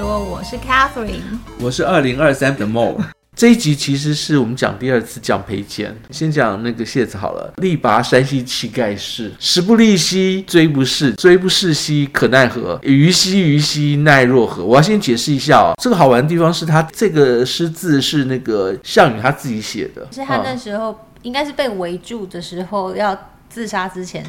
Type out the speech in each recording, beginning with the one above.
说，我是 Catherine，我是二零二三的 Mo。这一集其实是我们讲第二次讲赔钱，先讲那个谢子好了。力拔山兮气盖世，时不利兮骓不逝，骓不逝兮可奈何？虞兮虞兮奈若何？我要先解释一下哦，这个好玩的地方是他这个诗字是那个项羽他自己写的，是他那时候应该是被围住的时候要自杀之前。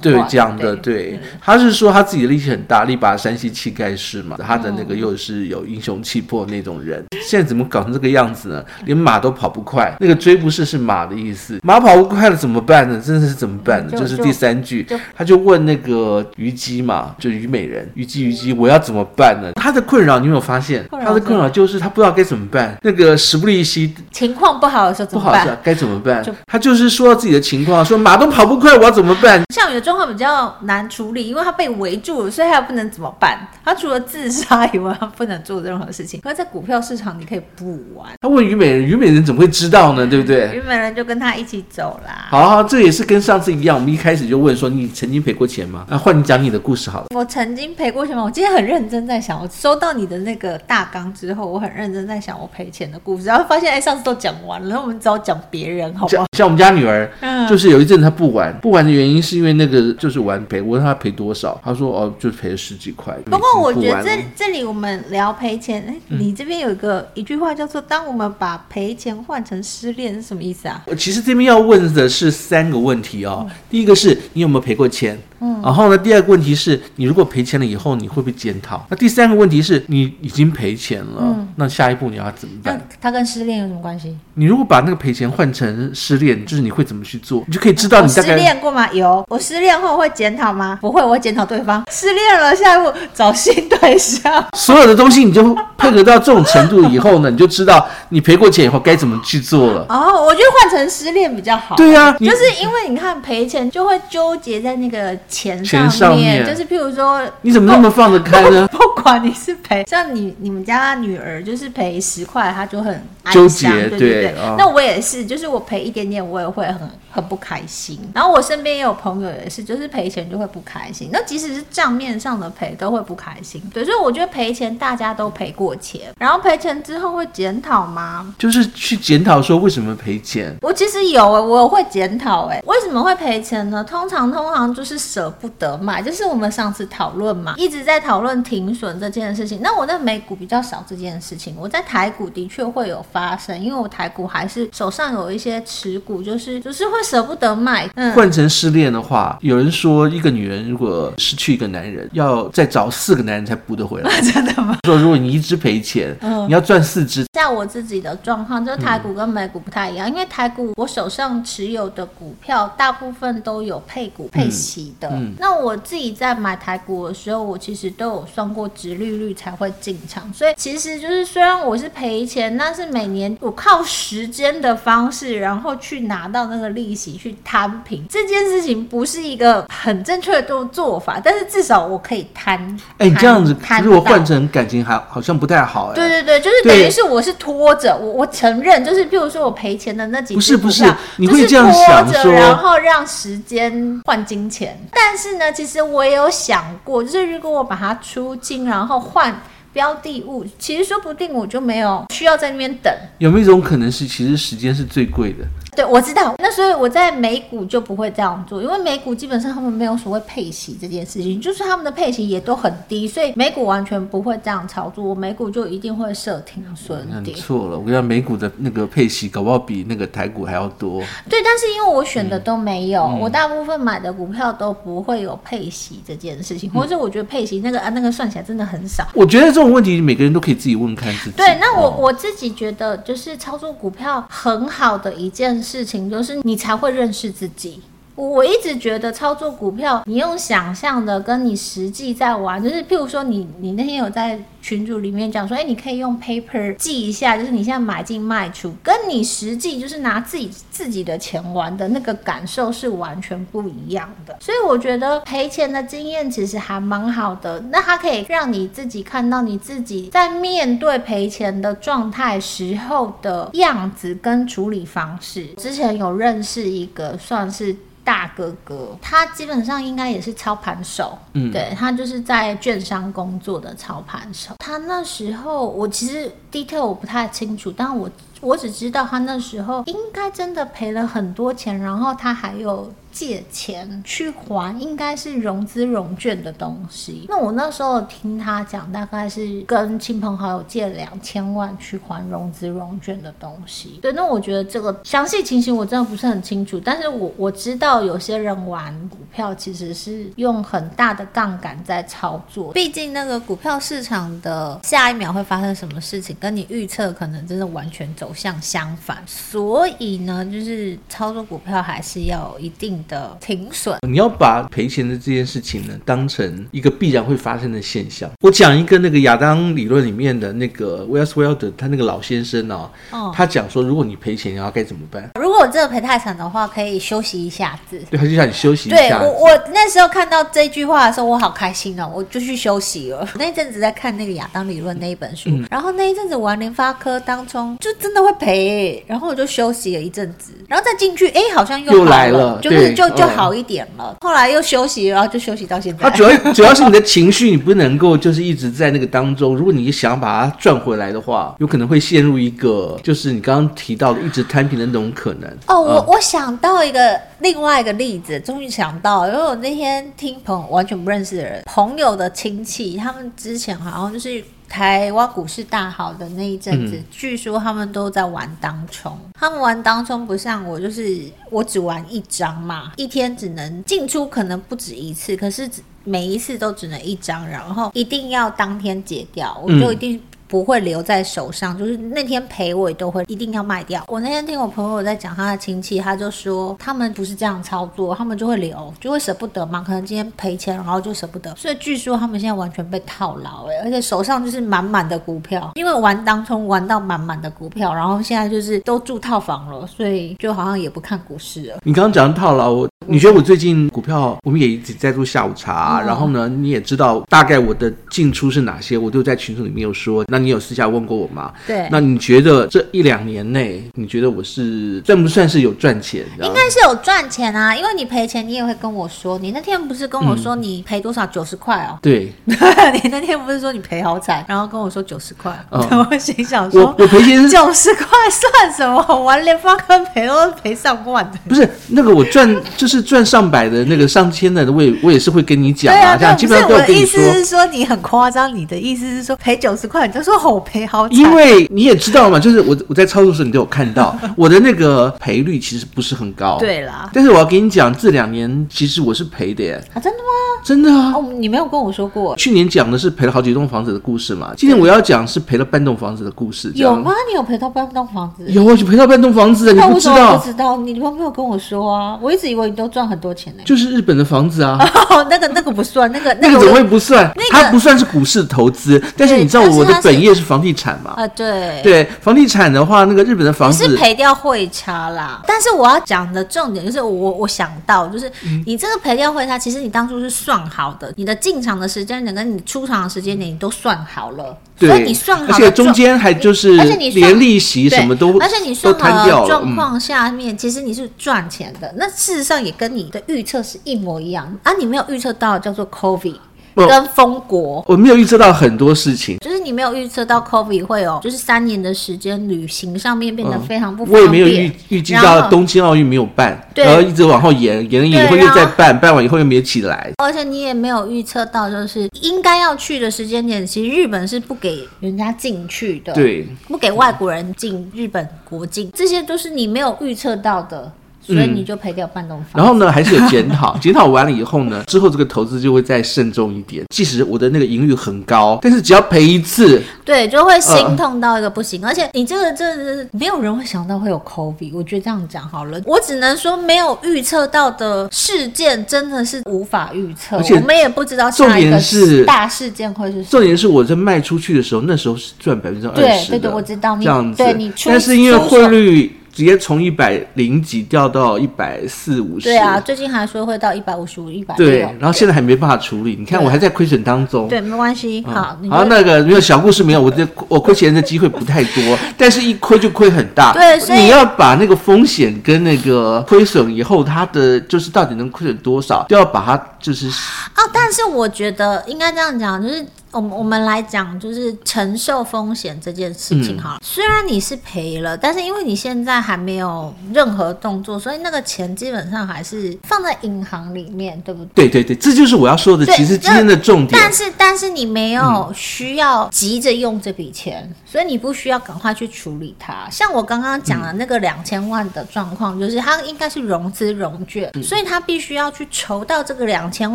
对，讲的对，他是说他自己的力气很大，力拔山兮气盖世嘛，他的那个又是有英雄气魄那种人。现在怎么搞成这个样子呢？连马都跑不快，那个追不是是马的意思，马跑不快了怎么办呢？真的是怎么办呢？就，就是第三句，他就问那个虞姬嘛，就虞美人，虞姬虞姬，我要怎么办呢？他的困扰你有没有发现？他的困扰就是他不知道该怎么办。那个时不利兮，情况不好的时候怎么办？不好该怎么办？他就是说到自己的情况，说马都跑不快，我要怎么办？像。的状况比较难处理，因为他被围住了，所以他又不能怎么办？他除了自杀以外，他不能做任何事情。可是在股票市场，你可以不玩。他问虞美人，虞美人怎么会知道呢？对不对？虞美人就跟他一起走啦。好，好，这也是跟上次一样，我们一开始就问说，你曾经赔过钱吗？那换你讲你的故事好了。我曾经赔过钱吗？我今天很认真在想，我收到你的那个大纲之后，我很认真在想我赔钱的故事，然后发现哎，上次都讲完了，然后我们只好讲别人，好不好？像我们家女儿，嗯，就是有一阵她不玩，不玩的原因是因为那个就是玩。赔，我问他赔多少，他说哦，就赔了十几块。不过我觉得这这里我们聊赔钱，哎，你这边有一个、嗯、一句话叫做“当我们把赔钱换成失恋”是什么意思啊？其实这边要问的是三个问题哦。嗯、第一个是你有没有赔过钱？嗯，然后呢，第二个问题是你如果赔钱了以后，你会不会检讨？那第三个问题是你已经赔钱了，嗯、那下一步你要怎么办？它跟失恋有什么关系？你如果把那个赔钱换成失恋，就是你会怎么去做？你就可以知道你大概失恋过吗？有，我失恋后会检讨吗？不会，我会检讨对方。失恋了，下一步找新对象。所有的东西你就配合到这种程度以后呢，你就知道你赔过钱以后该怎么去做了。哦，我觉得换成失恋比较好。对呀、啊，就是因为你看赔钱就会纠结在那个。钱上面，上面就是譬如说，你怎么那么放得开呢？不，不管你是赔，像你你们家女儿就是赔十块，她就很纠结，对对对。那我也是，就是我赔一点点，我也会很很不开心。然后我身边也有朋友也是，就是赔钱就会不开心。那即使是账面上的赔，都会不开心。对，所以我觉得赔钱大家都赔过钱，然后赔钱之后会检讨吗？就是去检讨说为什么赔钱。我其实有哎，我会检讨哎，为什么会赔钱呢？通常通常就是舍不得买，就是我们上次讨论嘛，一直在讨论停损这件事情。那我在美股比较少这件事情，我在台股的确会有发生，因为我台股还是手上有一些持股，就是就是会舍不得卖。嗯，换成失恋的话，有人说一个女人如果失去一个男人，要再找四个男人才补得回来。真的吗？说如果你一直赔钱，嗯，你要赚四只。像我自己的状况，就是台股跟美股不太一样，嗯，因为台股我手上持有的股票大部分都有配股配息的。嗯，嗯，那我自己在买台股的时候，我其实都有算过殖利率才会进场，所以其实就是虽然我是赔钱，但是每年我靠时间的方式，然后去拿到那个利息去摊平这件事情，不是一个很正确的做做法，但是至少我可以摊。哎、欸，这样子如果换成感情还好像不太好哎。对对对，就是等于是我是拖着我，我承认就是，譬如说我赔钱的那几不是不是，你会这样想说，然后让时间换金钱，但是呢，其实。我也有想过，就是如果我把它出清，然后换标的物，其实说不定我就没有需要在那边等。有没有一种可能是，其实时间是最贵的？对，我知道。那所以我在美股就不会这样做，因为美股基本上他们没有所谓配息这件事情，就是他们的配息也都很低，所以美股完全不会这样操作。我美股就一定会设停损点。错了，我跟你讲，美股的那个配息搞不好比那个台股还要多。对，但是因为我选的都没有，嗯、我大部分买的股票都不会有配息这件事情，嗯、或者我觉得配息那个啊那个算起来真的很少。我觉得这种问题每个人都可以自己问看自己。对，那我、哦、我自己觉得就是操作股票很好的一件事情就是。你才会认识自己。我一直觉得操作股票，你用想象的跟你实际在玩，就是譬如说你你那天有在群组里面讲说，哎，你可以用 paper 记一下，就是你现在买进卖出，跟你实际就是拿自己自己的钱玩的那个感受是完全不一样的。所以我觉得赔钱的经验其实还蛮好的，那它可以让你自己看到你自己在面对赔钱的状态时候的样子跟处理方式。之前有认识一个算是。大哥哥，他基本上应该也是操盘手，嗯，对，他就是在券商工作的操盘手。他那时候我其实 detail 我不太清楚，但我我只知道他那时候应该真的赔了很多钱，然后他还有。借钱去还，应该是融资融券的东西。那我那时候听他讲，大概是跟亲朋好友借两千万去还融资融券的东西。对，那我觉得这个详细情形我真的不是很清楚，但是我我知道有些人玩股票其实是用很大的杠杆在操作。毕竟那个股票市场的下一秒会发生什么事情，跟你预测可能真的完全走向相反。所以呢，就是操作股票还是要有一定的停损，你要把赔钱的这件事情呢，当成一个必然会发生的现象。我讲一个那个亚当理论里面的那个威尔斯威尔德，他那个老先生哦，哦他讲说，如果你赔钱，然后该怎么办？如果我真的赔太惨的话，可以休息一下子。对，他就让你休息一下。对，我我那时候看到这句话的时候，我好开心哦，我就去休息了。那一阵子在看那个亚当理论那一本书，嗯、然后那一阵子玩联发科当中，就真的会赔，然后我就休息了一阵子，然后再进去，哎，好像又，又来了，就是就。就好一点了，后来又休息，然后就休息到现在。它主要主要是你的情绪，你不能够就是一直在那个当中。如果你想把它赚回来的话，有可能会陷入一个就是你刚刚提到的一直摊平的那种可能。哦，我、嗯、我想到一个另外一个例子，终于想到，因为我那天听朋友完全不认识的人朋友的亲戚，他们之前好像就是。台湾股市大好的那一阵子，嗯、据说他们都在玩当冲。他们玩当冲不像我，就是我只玩一张嘛，一天只能进出，可能不止一次，可是每一次都只能一张，然后一定要当天解掉，我就一定。不会留在手上，就是那天赔我也都会一定要卖掉。我那天听我朋友在讲他的亲戚，他就说他们不是这样操作，他们就会留，就会舍不得嘛。可能今天赔钱，然后就舍不得。所以据说他们现在完全被套牢，哎，而且手上就是满满的股票，因为玩当冲玩到满满的股票，然后现在就是都住套房了，所以就好像也不看股市了。你刚刚讲套牢，我你觉得我最近股票，我们也一直在做下午茶，嗯、然后呢，你也知道大概我的进出是哪些，我都在群组里面有说。那你有私下问过我吗？对。那你觉得这一两年内，你觉得我是算不算是有赚钱？应该是有赚钱啊，因为你赔钱，你也会跟我说。你那天不是跟我说你赔多少？九十块哦。对。你那天不是说你赔好惨，然后跟我说九十块。嗯、我心想说，我我赔钱九十块算什么？我玩联发科赔都赔上万的。不是那个我赚就是赚上百的那个上千的，我也我也是会跟你讲啊，啊这样基本上都有跟你说。我的意思是说你很夸张，你的意思是说赔九十块，你就说好赔好。因为你也知道嘛，就是我我在操作的时候，你都有看到 我的那个赔率其实不是很高。对啦，但是我要跟你讲，这两年其实我是赔的耶。啊，真的吗？真的啊。哦，你没有跟我说过。去年讲的是赔了好几栋房子的故事嘛，今年我要讲是赔了半栋房子的故事。有吗？你有赔到半栋房子？有，就赔到半栋房子，你不知道？不知道，你都没有跟我说啊。我一直以为你都赚很多钱呢。就是日本的房子啊。哦，那个那个不算，那个那个怎么会不算？它不算是股市投资，但是你知道我的本业是房地产嘛？啊，对。对房地产的话，那个日本的房子是赔掉汇差啦。但是我要讲的重点就是我，我我想到就是，你这个赔掉汇差，其实你当初是算好的，你的进场的时间点跟你出场的时间点你都算好了，对所以你算而且中间还就是，而且你连利息什么都，而且你算好了状况下面，其实你是赚钱的。那事实上也跟你的预测是一模一样啊，你没有预测到叫做 COVID。跟封国，我没有预测到很多事情，就是你没有预测到 COVID 会有，就是三年的时间旅行上面变得非常不方便。我也没有预预计到东京奥运没有办，对，然后一直往后延，延了以后又再办，办完以后又没起来。而且你也没有预测到，就是应该要去的时间点，其实日本是不给人家进去的，对，不给外国人进日本国境，这些都是你没有预测到的。所以你就赔掉半栋房，嗯，然后呢，还是有检讨，检讨完了以后呢，之后这个投资就会再慎重一点。即使我的那个盈率很高，但是只要赔一次，对，就会心痛到一个不行。呃、而且你这个这个没有人会想到会有 COVID，我觉得这样讲好了，我只能说没有预测到的事件真的是无法预测，我们也不知道下一个大事件会是。重点是我在卖出去的时候，那时候是赚百分之二十，对对对，我知道你这样子，对你出，但是因为汇率。直接从一百零几掉到一百四五十。对啊，最近还说会到一百五十五、一百。对，然后现在还没办法处理。你看，我还在亏损当中。对，没关系。好，好，那个没有小故事没有，我这我亏钱的机会不太多，但是一亏就亏很大。对，所以你要把那个风险跟那个亏损以后，它的就是到底能亏损多少，都要把它就是。哦，但是我觉得应该这样讲，就是。我们我们来讲，就是承受风险这件事情哈。嗯、虽然你是赔了，但是因为你现在还没有任何动作，所以那个钱基本上还是放在银行里面，对不对？对对对，这就是我要说的。其实今天的重点。但是但是你没有需要急着用这笔钱，嗯、所以你不需要赶快去处理它。像我刚刚讲的那个两千万的状况，就是它应该是融资融券，嗯、所以他必须要去筹到这个两千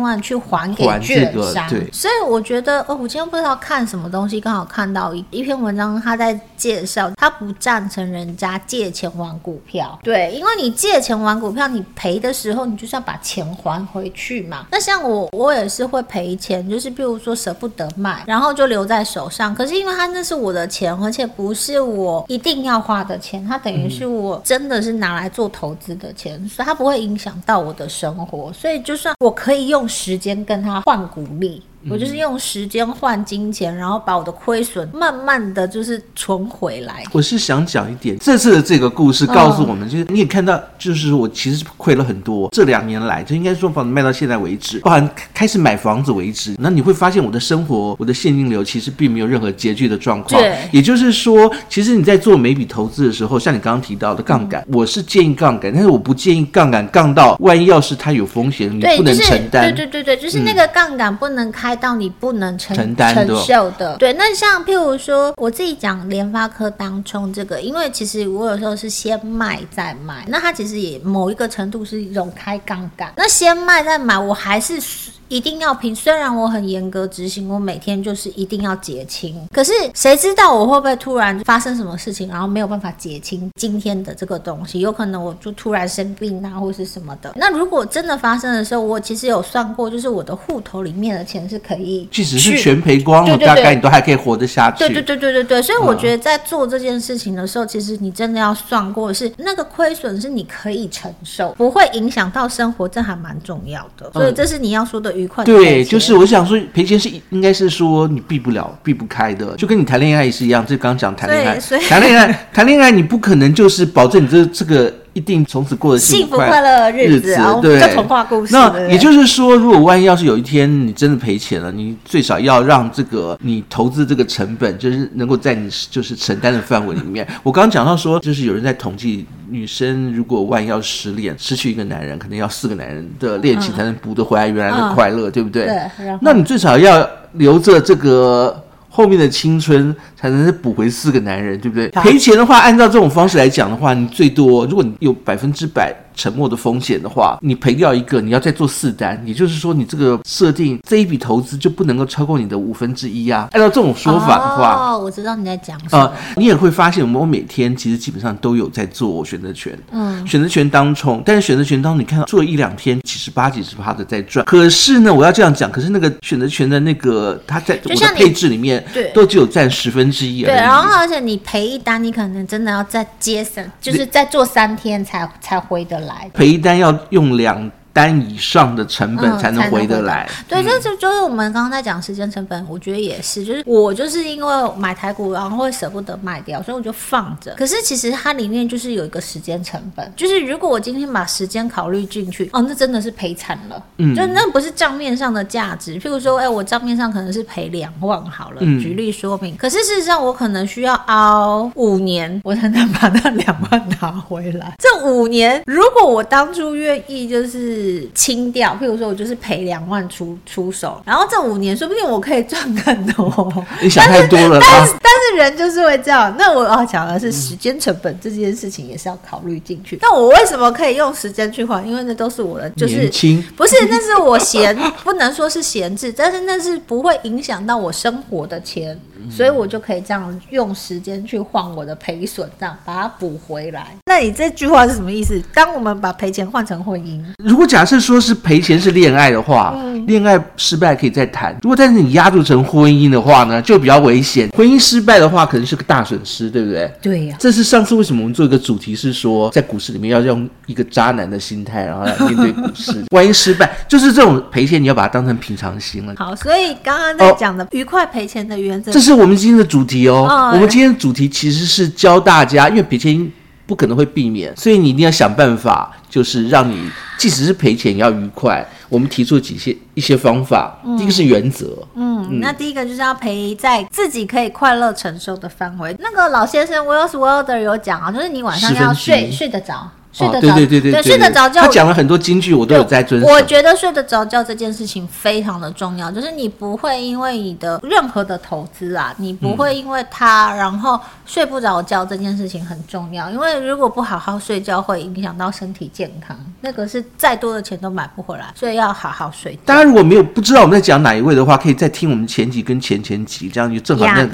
万去还给券商。对，所以我觉得哦。今天不知道看什么东西，刚好看到一一篇文章，他在介绍，他不赞成人家借钱玩股票。对，因为你借钱玩股票，你赔的时候，你就是要把钱还回去嘛。那像我，我也是会赔钱，就是比如说舍不得卖，然后就留在手上。可是因为他那是我的钱，而且不是我一定要花的钱，它等于是我真的是拿来做投资的钱，所以它不会影响到我的生活。所以就算我可以用时间跟他换股利。我就是用时间换金钱，然后把我的亏损慢慢的就是存回来。我是想讲一点，这次的这个故事告诉我们，就是你也看到，就是我其实亏了很多。这两年来，就应该说房子卖到现在为止，包含开始买房子为止，那你会发现我的生活，我的现金流其实并没有任何拮据的状况。对，也就是说，其实你在做每笔投资的时候，像你刚刚提到的杠杆，我是建议杠杆，但是我不建议杠杆杠到万一要是它有风险，你不能承担。对对对对，就是那个杠杆不能开。到你不能承承担承受的，对。那像譬如说，我自己讲联发科当中这个，因为其实我有时候是先卖再买，那它其实也某一个程度是一种开杠杆。那先卖再买，我还是。一定要平，虽然我很严格执行，我每天就是一定要结清。可是谁知道我会不会突然发生什么事情，然后没有办法结清今天的这个东西？有可能我就突然生病啊，或是什么的。那如果真的发生的时候，我其实有算过，就是我的户头里面的钱是可以，即使是全赔光了，大概你都还可以活得下去。对对对对对对。所以我觉得在做这件事情的时候，其实你真的要算过，是那个亏损是你可以承受，不会影响到生活，这还蛮重要的。所以这是你要说的。对，就是我想说，赔钱是应该是说你避不了、避不开的，就跟你谈恋爱也是一样。就刚刚讲谈恋爱，谈恋爱，谈恋爱，你不可能就是保证你这这个一定从此过得幸福快乐日子，对，童话故事。那也就是说，如果万一要是有一天你真的赔钱了，你最少要让这个你投资这个成本，就是能够在你就是承担的范围里面。我刚刚讲到说，就是有人在统计。女生如果万一要失恋，失去一个男人，可能要四个男人的恋情才能补得回来原来的快乐，嗯、对不对？对。那你最少要留着这个后面的青春，才能补回四个男人，对不对？赔钱的话，按照这种方式来讲的话，你最多如果你有百分之百。沉默的风险的话，你赔掉一个，你要再做四单，也就是说，你这个设定这一笔投资就不能够超过你的五分之一啊。按照这种说法的话，哦，我知道你在讲什么。呃，你也会发现，我们每天其实基本上都有在做选择权，嗯，选择权当冲，但是选择权当中，你看到做一两天几十八、几十八的在赚。可是呢，我要这样讲，可是那个选择权的那个，它在我的配置里面，对，都只有占十分之一而已。对，然后而且你赔一单，你可能真的要再接三，就是再做三天才才回得来。赔单要用两。单以上的成本才能回得来。嗯、对，这就就是我们刚刚在讲时间成本，我觉得也是，就是我就是因为买台股，然后会舍不得卖掉，所以我就放着。可是其实它里面就是有一个时间成本，就是如果我今天把时间考虑进去，哦，那真的是赔惨了。嗯，就那不是账面上的价值。譬如说，哎，我账面上可能是赔两万好了，嗯、举例说明。可是事实上，我可能需要熬五年，我才能 把那两万拿回来。这五年，如果我当初愿意，就是。是清掉，譬如说我就是赔两万出出手，然后这五年说不定我可以赚更多。你想太多了，但是但是人就是会这样。那我要讲的是时间成本这件事情也是要考虑进去。那我为什么可以用时间去换？因为那都是我的，就是不是，那是我闲，不能说是闲置，但是那是不会影响到我生活的钱。嗯、所以我就可以这样用时间去换我的赔损，这样把它补回来。那你这句话是什么意思？当我们把赔钱换成婚姻，如果假设说是赔钱是恋爱的话，嗯、恋爱失败可以再谈。如果但是你押注成婚姻的话呢，就比较危险。婚姻失败的话，可能是个大损失，对不对？对呀、啊。这是上次为什么我们做一个主题是说，在股市里面要用一个渣男的心态，然后来面对股市。万一失败，就是这种赔钱，你要把它当成平常心了。好，所以刚刚在讲的愉快赔钱的原则，这是我们今天的主题哦。哦，我们今天的主题其实是教大家，因为赔钱不可能会避免，所以你一定要想办法，就是让你即使是赔钱也要愉快。我们提出几些一些方法，嗯、第一个是原则。嗯，嗯，那第一个就是要赔在自己可以快乐承受的范围。那个老先生 Welles Wilder 有讲啊，就是你晚上要睡睡得着。睡得着，对对对对，对，睡得着觉。他讲了很多金句，我都有在遵守。我觉得睡得着觉这件事情非常的重要，就是你不会因为你的任何的投资啊，你不会因为它然后睡不着觉这件事情很重要。因为如果不好好睡觉，会影响到身体健康，那个是再多的钱都买不回来，所以要好好睡觉。大家如果没有不知道我们在讲哪一位的话，可以再听我们前几跟前前几，这样就正好那个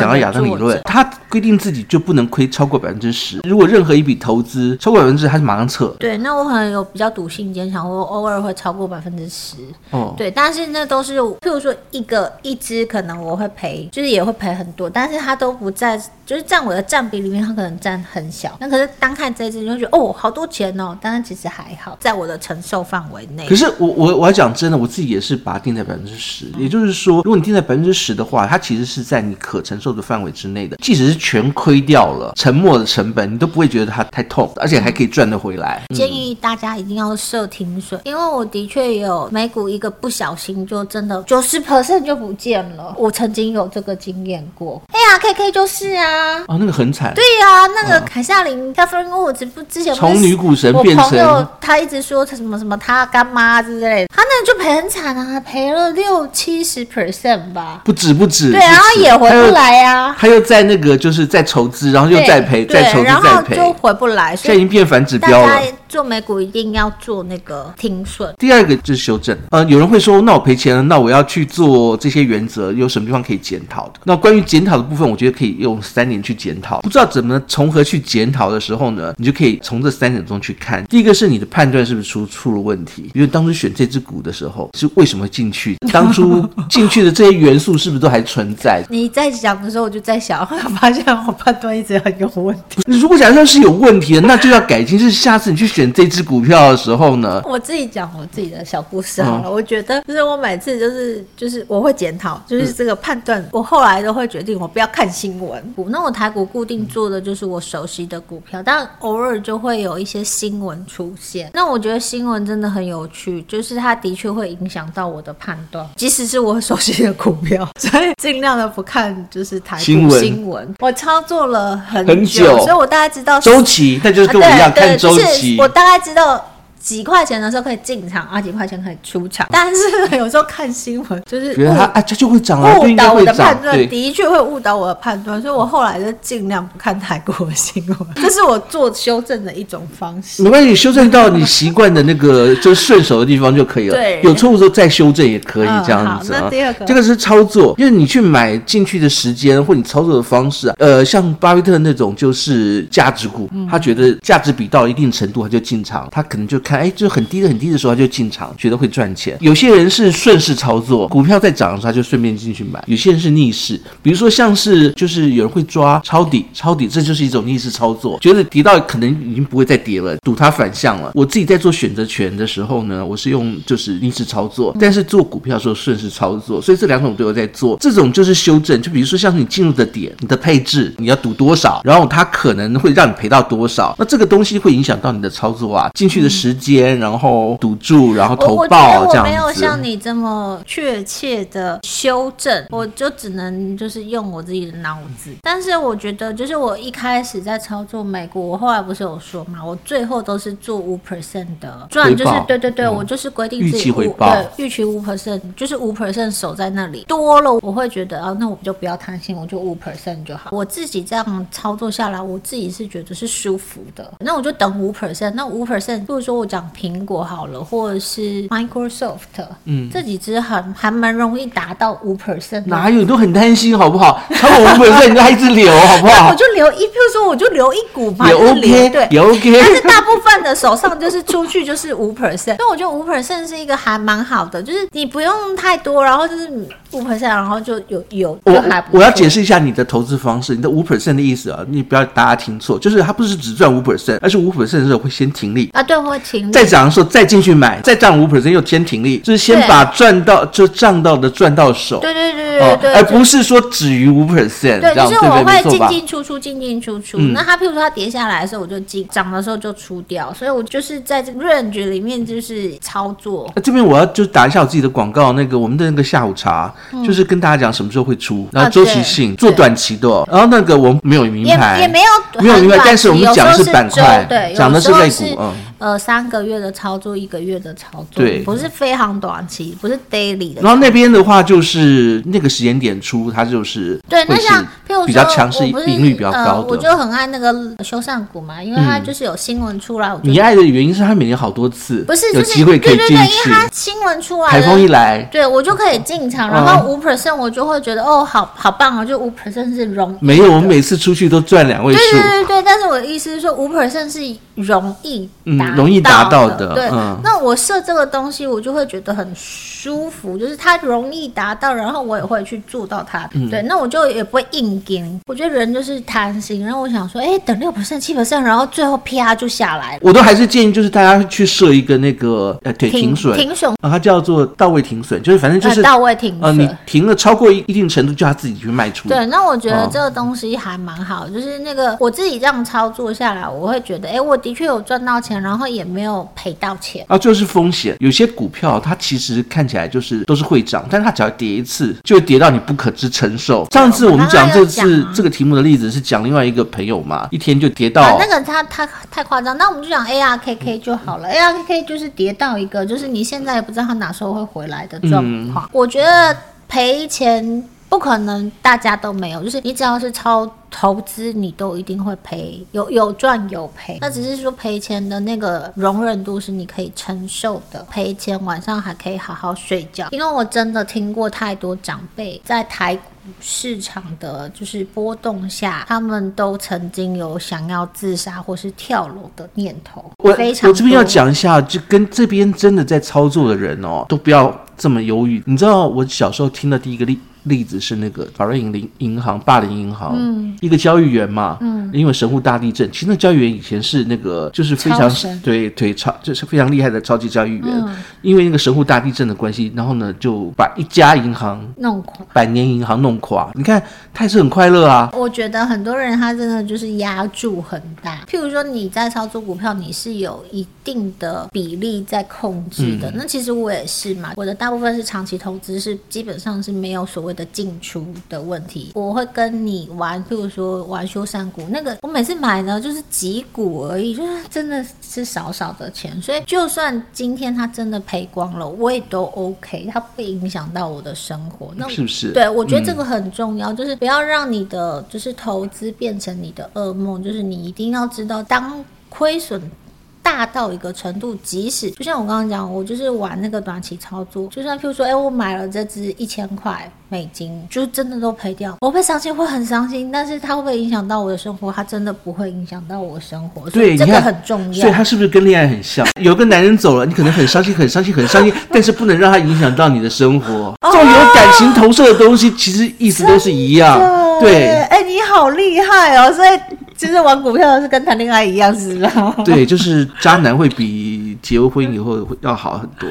讲到亚当理论，他规定自己就不能亏超过百分之十，如果任何一笔投资超过百分之，他是马上撤。对，那我可能有比较赌性坚强，我偶尔会超过百分之十。哦，对，但是那都是，譬如说一个一只，可能我会赔，就是也会赔很多，但是它都不在，就是占我的占比里面，它可能占很小。那可是单看这一支，你就觉得哦，好多钱哦，但是其实还好，在我的承受范围内。可是我我我要讲真的，我自己也是把它定在百分之十，也就是说，如果你定在百分之十的话，它其实是在你可承受的范围之内的，即使是全亏掉了，沉没的成本，你都不会觉得它太痛，而且还可以赚得回来。建议大家一定要设停损，因为我的确有美股一个不小心就真的九十 percent 就不见了。我曾经有这个经验过。哎呀，K K 就是啊，哦，那个很惨。对呀、啊，那个凯瑟琳 Catherine Wood 不之前从女股神变成，我朋友他一直说他什么什么他干妈之类的，他那个就赔很惨啊，赔了六七十 percent 吧，不止不止。对，然后也回不来呀、啊，他又在那个就是在筹资，然后又再赔，再筹资再赔，然后就回不来，现在已经变反指标了。做美股一定要做那个停损。第二个就是修正。呃，有人会说，那我赔钱了，那我要去做这些原则，有什么地方可以检讨的？那关于检讨的部分，我觉得可以用三年去检讨。不知道怎么从何去检讨的时候呢，你就可以从这三点中去看。第一个是你的判断是不是出出了问题？因为当初选这只股的时候，是为什么进去？当初进去的这些元素是不是都还存在？你在讲的时候，我就在想，发现我判断一直很有问题。如果假设是有问题的，那就要改进。是下次你去选。选这只股票的时候呢，我自己讲我自己的小故事好了。嗯、我觉得就是我每次就是就是我会检讨，就是这个判断，嗯、我后来都会决定我不要看新闻。那我台股固定做的就是我熟悉的股票，但偶尔就会有一些新闻出现。那我觉得新闻真的很有趣，就是它的确会影响到我的判断，即使是我熟悉的股票，所以尽量的不看就是台股新闻。新闻我操作了很久，很久，所以我大概知道周期，那就是跟我一样、啊、看周期。我大概知道。几块钱的时候可以进场啊，几块钱可以出场。但是有时候看新闻就是觉得它啊，它就会涨误导我的判断，的确会误导我的判断，所以我后来就尽量不看台股的新闻，这是我做修正的一种方式。没关系，修正到你习惯的那个 就是顺手的地方就可以了。对，有错误的时候再修正也可以这样子啊。第二个，这个是操作，因为你去买进去的时间或你操作的方式啊，呃，像巴菲特那种就是价值股，他觉得价值比到一定程度他就进场，他可能就。看，哎，就很低的很低的时候他就进场，觉得会赚钱。有些人是顺势操作，股票在涨的时候他就顺便进去买。有些人是逆势，比如说像是就是有人会抓抄底，抄底这就是一种逆势操作，觉得跌到可能已经不会再跌了，赌它反向了。我自己在做选择权的时候呢，我是用就是逆势操作，但是做股票的时候顺势操作，所以这两种都有在做。这种就是修正，就比如说像是你进入的点，你的配置你要赌多少，然后它可能会让你赔到多少，那这个东西会影响到你的操作啊，进去的时。间，然后堵住，然后投报，这样子。我没有像你这么确切的修正，我就只能就是用我自己的脑子。但是我觉得，就是我一开始在操作美股，我后来不是有说嘛，我最后都是做五 percent 的赚，就是对对对，我就是规定自己五对预期五 percent，就是五 percent 守在那里，多了我会觉得啊，那我就不要贪心，我就五 percent 就好。我自己这样操作下来，我自己是觉得是舒服的。那我就等五 percent，那五 percent，如果说我。讲苹果好了，或者是 Microsoft，嗯，这几只很还蛮容易达到五 percent。哪有？你都很担心好不好？超过五 percent 你就还一直留 好不好？我就留一，譬如说我就留一股嘛，也 OK，对，也 OK。但是大部分的手上就是出去就是五 percent，所以我觉得五 percent 是一个还蛮好的，就是你不用太多，然后就是五 percent，然后就有有就还不。我要解释一下你的投资方式，你的五 percent 的意思啊，你不要大家听错，就是它不是只赚五 percent，而是五 percent 的时候会先停利啊，对，会停利。再涨的时候再进去买，再涨五 percent 又先停利，就是先把赚到就涨到的赚到手。对对对对对，而不是说止于五 percent。对，就是我会进进出出，进进出出。那它譬如说它跌下来的时候，我就进；涨的时候就出掉。所以我就是在这个 range 里面就是操作。那这边我要就打一下我自己的广告，那个我们的那个下午茶，就是跟大家讲什么时候会出，然后周期性做短期的，然后那个我们没有名牌，也没有没有名牌，但是我们讲的是板块，对，讲的是类股，嗯。呃，三个月的操作，一个月的操作，对，不是非常短期，不是 daily 的。然后那边的话，就是那个时间点出，它就是对。那像譬如说，比较强势，频率比较高的。我就很爱那个修缮股嘛，因为它就是有新闻出来。我你爱的原因是它每年好多次，不是有机会可以进去。因为它新闻出来，台风一来，对我就可以进场，然后五 percent 我就会觉得哦，好好棒哦，就五 percent 是容。没有，我们每次出去都赚两位数。对对对对，但是我的意思是说，五 percent 是容易嗯，容易达到的。对，嗯、那我设这个东西，我就会觉得很舒服，就是它容易达到，然后我也会去做到它。嗯、对，那我就也不会硬顶。我觉得人就是贪心，然后我想说，哎，等六 percent、七 percent，然后最后啪就下来。我都还是建议，就是大家去设一个那个呃，对，停损，停损啊，它叫做到位停损，就是反正就是、呃、到位停损。呃，你停了超过一一定程度，就要自己去卖出。对，那我觉得这个东西还蛮好，哦、就是那个我自己这样操作下来，我会觉得，哎，我的确有赚到钱，然后也没有赔到钱。啊，就是风险。有些股票它其实看起来就是都是会涨，但是它只要跌一次，就会跌到你不可知承受。上次我们讲这次这个题目的例子是讲另外一个朋友嘛，一天就跌到、啊、那个他他太夸张。那我们就讲 ARKK 就好了。ARKK 就是跌到一个，就是你现在也不知道它哪时候会回来的状况。嗯、我觉得赔钱不可能，大家都没有，就是你只要是超。投资你都一定会赔，有有赚有赔，那只是说赔钱的那个容忍度是你可以承受的。赔钱晚上还可以好好睡觉，因为我真的听过太多长辈在台股市场的就是波动下，他们都曾经有想要自杀或是跳楼的念头。我非常我这边要讲一下，就跟这边真的在操作的人哦，都不要这么犹豫。你知道我小时候听的第一个例。例子是那个法瑞银银银行霸凌银行，嗯，一个交易员嘛，嗯，因为神户大地震，其实那交易员以前是那个就是非常神对对超就是非常厉害的超级交易员，嗯、因为那个神户大地震的关系，然后呢就把一家银行弄垮，百年银行弄垮。你看他也是很快乐啊。我觉得很多人他真的就是压注很大，譬如说你在操作股票，你是有一定的比例在控制的。嗯、那其实我也是嘛，我的大部分是长期投资，是基本上是没有所谓。的进出的问题，我会跟你玩，譬如说玩修缮股，那个我每次买呢就是几股而已，就是真的是少少的钱，所以就算今天它真的赔光了，我也都 OK，它不影响到我的生活，那是不是？对，我觉得这个很重要，嗯、就是不要让你的就是投资变成你的噩梦，就是你一定要知道当亏损。大到一个程度，即使就像我刚刚讲，我就是玩那个短期操作，就算譬如说，哎、欸，我买了这只一千块美金，就真的都赔掉，我会伤心，会很伤心，但是它会不会影响到我的生活？它真的不会影响到我的生活，对，这个很重要。所以它是不是跟恋爱很像？有个男人走了，你可能很伤心，很伤心，很伤心，但是不能让他影响到你的生活。这种有感情投射的东西，其实意思都是一样。对，哎、欸，你好厉害哦，所以。其实玩股票是跟谈恋爱一样，是吧？对，就是渣男会比结婚以后会要好很多。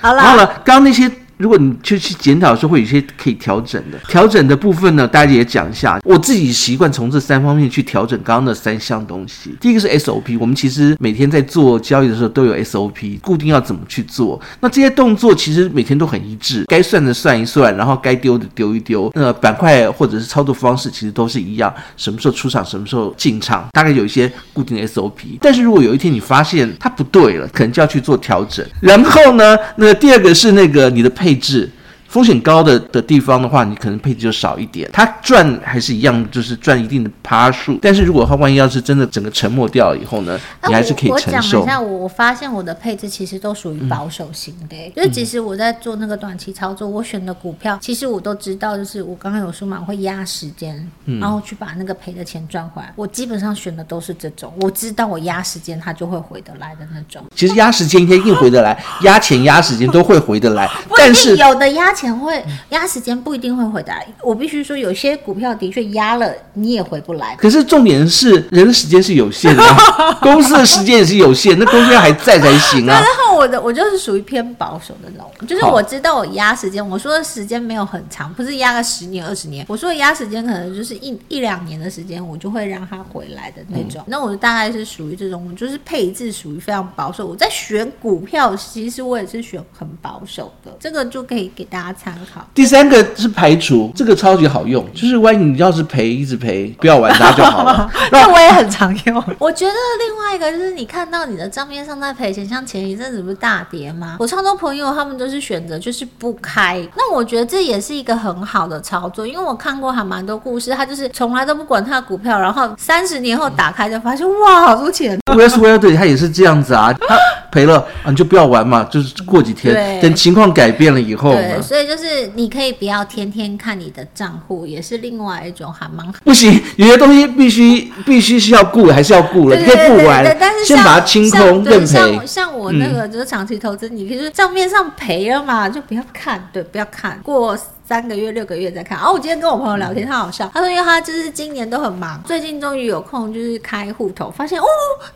好啦，然后呢，刚刚那些。如果你去去检讨的时候，会有一些可以调整的。调整的部分呢，大家也讲一下。我自己习惯从这三方面去调整刚刚的三项东西。第一个是 SOP，我们其实每天在做交易的时候都有 SOP，固定要怎么去做。那这些动作其实每天都很一致，该算的算一算，然后该丢的丢一丢。那板块或者是操作方式其实都是一样，什么时候出场，什么时候进场，大概有一些固定的 SOP。但是如果有一天你发现它不对了，可能就要去做调整。然后呢，那第二个是那个你的配。配置风险高的的地方的话，你可能配置就少一点。它赚还是一样，就是赚一定的趴数。但是如果它万一要是真的整个沉没掉了以后呢，你还是可以承受。我讲一下，我我发现我的配置其实都属于保守型的、欸，嗯、就是即使我在做那个短期操作，我选的股票，其实我都知道，就是我刚刚有说嘛，我会压时间，然后去把那个赔的钱赚回来。我基本上选的都是这种，我知道我压时间它就会回得来的那种。其实压时间应该硬回得来，压钱压时间都会回得来，但是有的压钱会压时间不一定会回得来。我必须说，有些股票的确压了你也回不来。可是重点是人的时间是有限的，公司的时间也是有限，那公司还在才行啊。然后我的我就是属于偏保守的那种，就是我知道我压时间，我说的时间没有很长，不是压个十年二十年，我说的压时间可能就是一一两年的时间，我就会让它回来的那种。嗯、那我大概是属于这种，就是配置属于非常保守。我在选股票，其实我也是选很保守的，这个就可以给大家参考。第三个是排除，这个超级好用，就是万一你要是赔一直赔，不要玩它就好了。那我也很常用。我觉得另外一个就是你看到你的账面上在赔钱，像前一阵子不是大跌吗？我超多朋友他们都是选择就是不开。那我觉得这也是一个很好的操作，因为我看过还蛮多故事，他就是从来都不管他的股票，然后三十年后打开就发现哇，好多钱。Wes Wilder 他也是这样子啊，他赔了啊，你就不要玩嘛，就是过几天等情况改变了以后。对，所以就是你可以不要天天看你的账户，也是另外一种还蛮好。不行，有些东西必须必须是要顾，还是要顾了，你可以不玩，但是先把它清空认赔。像像我那个就是长期投资，嗯、你可以说账面上赔了嘛，就不要看，对，不要看过。三个月、六个月再看。哦，我今天跟我朋友聊天，他好笑。他说，因为他就是今年都很忙，最近终于有空，就是开户头，发现哦，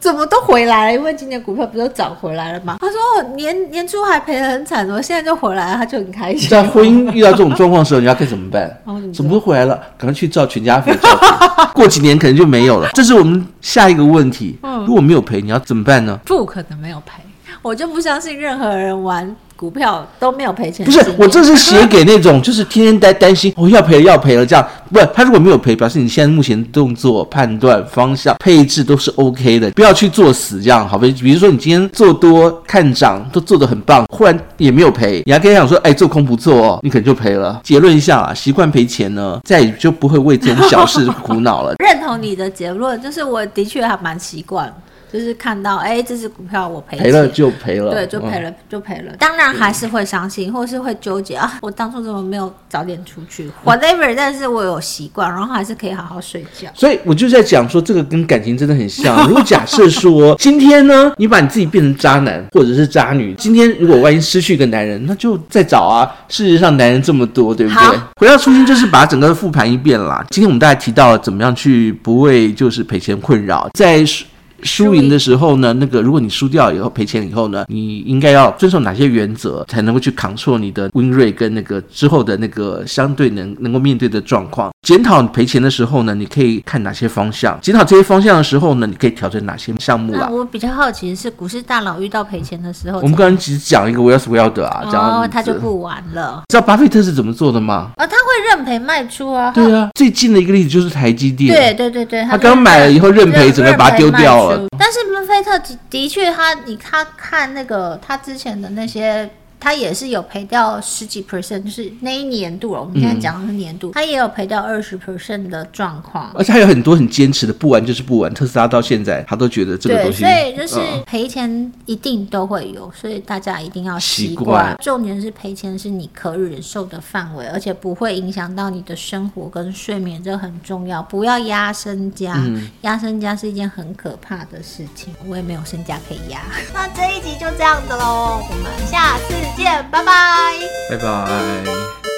怎么都回来了？因为今年股票不都涨回来了吗？他说，哦，年年初还赔得很惨，怎么现在就回来了？他就很开心。在婚姻遇到这种状况的时候，你要该怎么办？哦、怎么都回来了？赶快去照全家福。过几年可能就没有了。这是我们下一个问题。嗯、如果没有赔，你要怎么办呢？不可能没有赔，我就不相信任何人玩。股票都没有赔钱，不是我这是写给那种 就是天天担担心我、哦、要赔了要赔了这样，不是他如果没有赔，表示你现在目前动作判断方向配置都是 OK 的，不要去做死这样，好比比如说你今天做多看涨都做得很棒，忽然也没有赔，你还跟他讲说哎做空不做哦，你可能就赔了。结论一下啊，习惯赔钱呢，再也就不会为这种小事苦恼了。认同你的结论，就是我的确还蛮习惯。就是看到，哎，这只股票我赔赔了就赔了，对，就赔了、嗯、就赔了。当然还是会伤心，或是会纠结啊，我当初怎么没有早点出去？Whatever，但是我有习惯，然后还是可以好好睡觉。所以我就在讲说，这个跟感情真的很像。如果假设说 今天呢，你把你自己变成渣男或者是渣女，今天如果万一失去一个男人，那就再找啊。事实上男人这么多，对不对？回到初心，就是把整个复盘一遍啦。今天我们大家提到了怎么样去不为就是赔钱困扰，在。输赢的时候呢，那个如果你输掉以后赔钱以后呢，你应该要遵守哪些原则，才能够去 control 你的 win rate 跟那个之后的那个相对能能够面对的状况。检讨赔钱的时候呢，你可以看哪些方向？检讨这些方向的时候呢，你可以调整哪些项目啊？我比较好奇的是，股市大佬遇到赔钱的时候，我们刚刚只讲一个 Wes Welder 啊，讲哦，他就不玩了。知道巴菲特是怎么做的吗？啊，他会认赔卖出啊。对啊，最近的一个例子就是台积电。对对对对，他刚买了以后认赔，整个把它丢掉了。但是巴菲特的的确，他你他看那个他之前的那些。他也是有赔掉十几 percent，就是那一年度了。我们现在讲的是年度，他、嗯、也有赔掉二十 percent 的状况。而且还有很多很坚持的，不玩就是不玩。特斯拉到现在，他都觉得这个东西。对，所以就是赔钱一定都会有，所以大家一定要习惯。重点是赔钱是你可忍受的范围，而且不会影响到你的生活跟睡眠，这很重要。不要压身家，压、嗯、身家是一件很可怕的事情。我也没有身家可以压。那这一集就这样子喽，我们下次。再见，拜拜，拜拜。